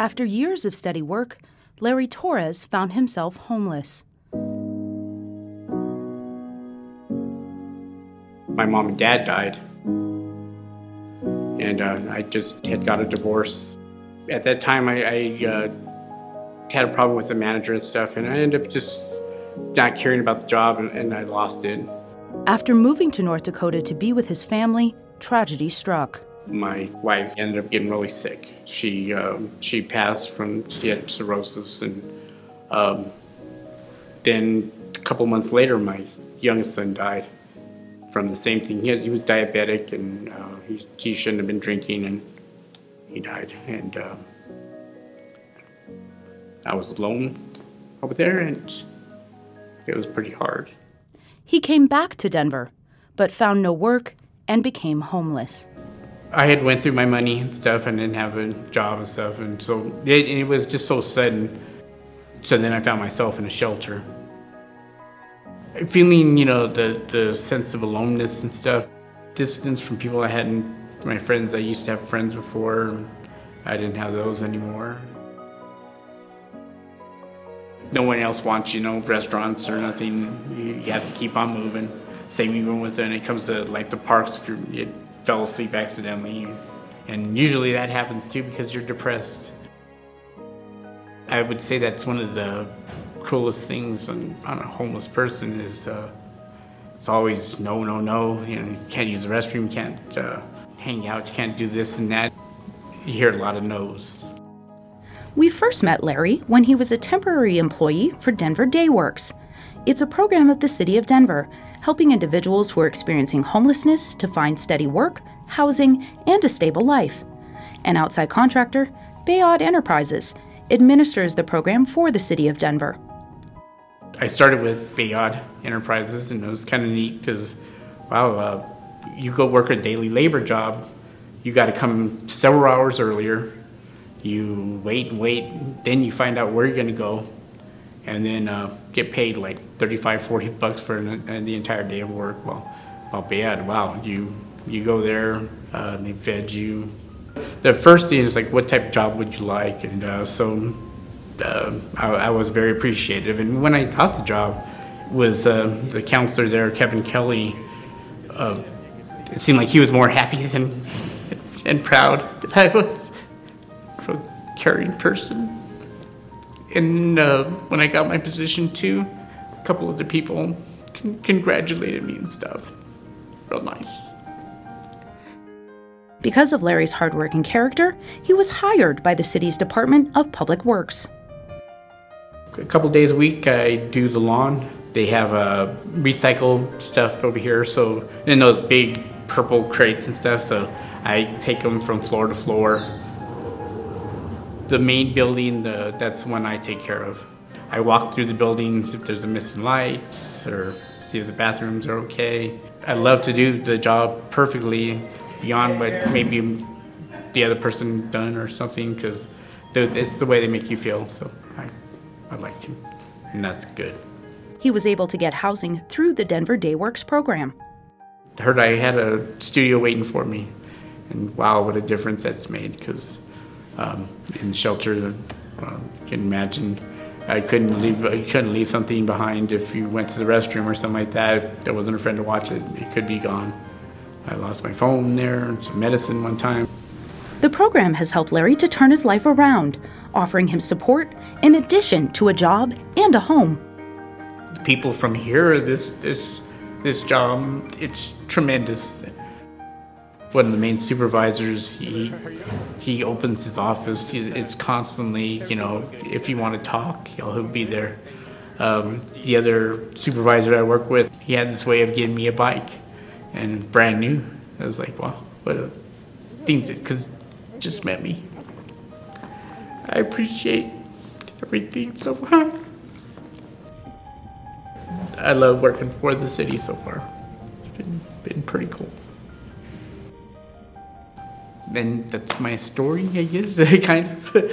After years of steady work, Larry Torres found himself homeless. My mom and dad died, and uh, I just had got a divorce. At that time, I, I uh, had a problem with the manager and stuff, and I ended up just not caring about the job, and, and I lost it. After moving to North Dakota to be with his family, tragedy struck. My wife ended up getting really sick. She um, she passed from she had cirrhosis, and um, then a couple months later, my youngest son died from the same thing. He, had, he was diabetic, and uh, he, he shouldn't have been drinking, and he died. And uh, I was alone over there, and it was pretty hard. He came back to Denver, but found no work and became homeless. I had went through my money and stuff and didn't have a job and stuff, and so it, it was just so sudden. So then I found myself in a shelter. Feeling, you know, the, the sense of aloneness and stuff, distance from people I hadn't, my friends, I used to have friends before, I didn't have those anymore. No one else wants, you know, restaurants or nothing. You, you have to keep on moving. Same even with when it comes to like the parks, if you fell asleep accidentally. And usually that happens too because you're depressed. I would say that's one of the cruelest things on, on a homeless person is uh, it's always no, no, no. You know, you can't use the restroom, you can't uh, hang out, you can't do this and that. You hear a lot of no's. We first met Larry when he was a temporary employee for Denver Dayworks. It's a program of the City of Denver helping individuals who are experiencing homelessness to find steady work, housing, and a stable life. An outside contractor, Bayaud Enterprises, administers the program for the City of Denver. I started with Bayaud Enterprises, and it was kind of neat because, wow, uh, you go work a daily labor job, you got to come several hours earlier. You wait and wait, then you find out where you're going to go, and then uh, get paid like 35, 40 bucks for an, the entire day of work. Well, well, bad. Wow, you you go there, uh, they fed you. The first thing is like, what type of job would you like? And uh, so uh, I, I, was very appreciative. And when I got the job, was uh, the counselor there, Kevin Kelly. Uh, it seemed like he was more happy than and proud that I was a caring person. And uh, when I got my position too, a couple other people con- congratulated me and stuff. Real nice. Because of Larry's hardworking character, he was hired by the city's Department of Public Works. A couple days a week, I do the lawn. They have uh, recycled stuff over here, so in those big purple crates and stuff. So I take them from floor to floor the main building, the, that's the one I take care of. I walk through the buildings if there's a missing light or see if the bathrooms are okay. I love to do the job perfectly beyond what maybe the other person done or something because it's the way they make you feel. So I, I like to, and that's good. He was able to get housing through the Denver Dayworks program. I heard I had a studio waiting for me, and wow, what a difference that's made because um, in shelters. Uh, you can imagine I couldn't leave I couldn't leave something behind if you went to the restroom or something like that. If there wasn't a friend to watch it, it could be gone. I lost my phone there and some medicine one time. The program has helped Larry to turn his life around, offering him support in addition to a job and a home. The people from here, this this this job, it's tremendous one of the main supervisors. He he opens his office. He's, it's constantly, you know, if you want to talk, he'll, he'll be there. Um, the other supervisor I work with, he had this way of getting me a bike, and brand new. I was like, wow, what a thing! Because just met me. I appreciate everything so far. I love working for the city so far. It's been, been pretty cool and that's my story, I guess, kind of.